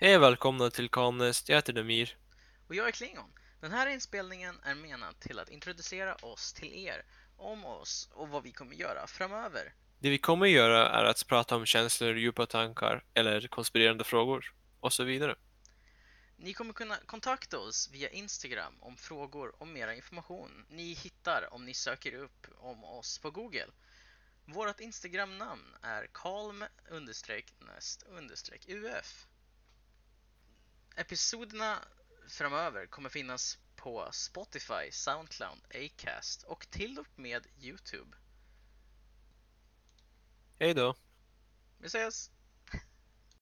Hej och välkomna till Kamnest, jag heter Demir. Och jag är Klingon. Den här inspelningen är menad till att introducera oss till er, om oss och vad vi kommer göra framöver. Det vi kommer göra är att prata om känslor, djupa tankar eller konspirerande frågor och så vidare. Ni kommer kunna kontakta oss via Instagram om frågor och mera information ni hittar om ni söker upp om oss på Google. Vårt Instagram-namn är kalm-nest-uf. Episoderna framöver kommer finnas på Spotify, Soundcloud, Acast och till och med Youtube. Hej då! Vi ses!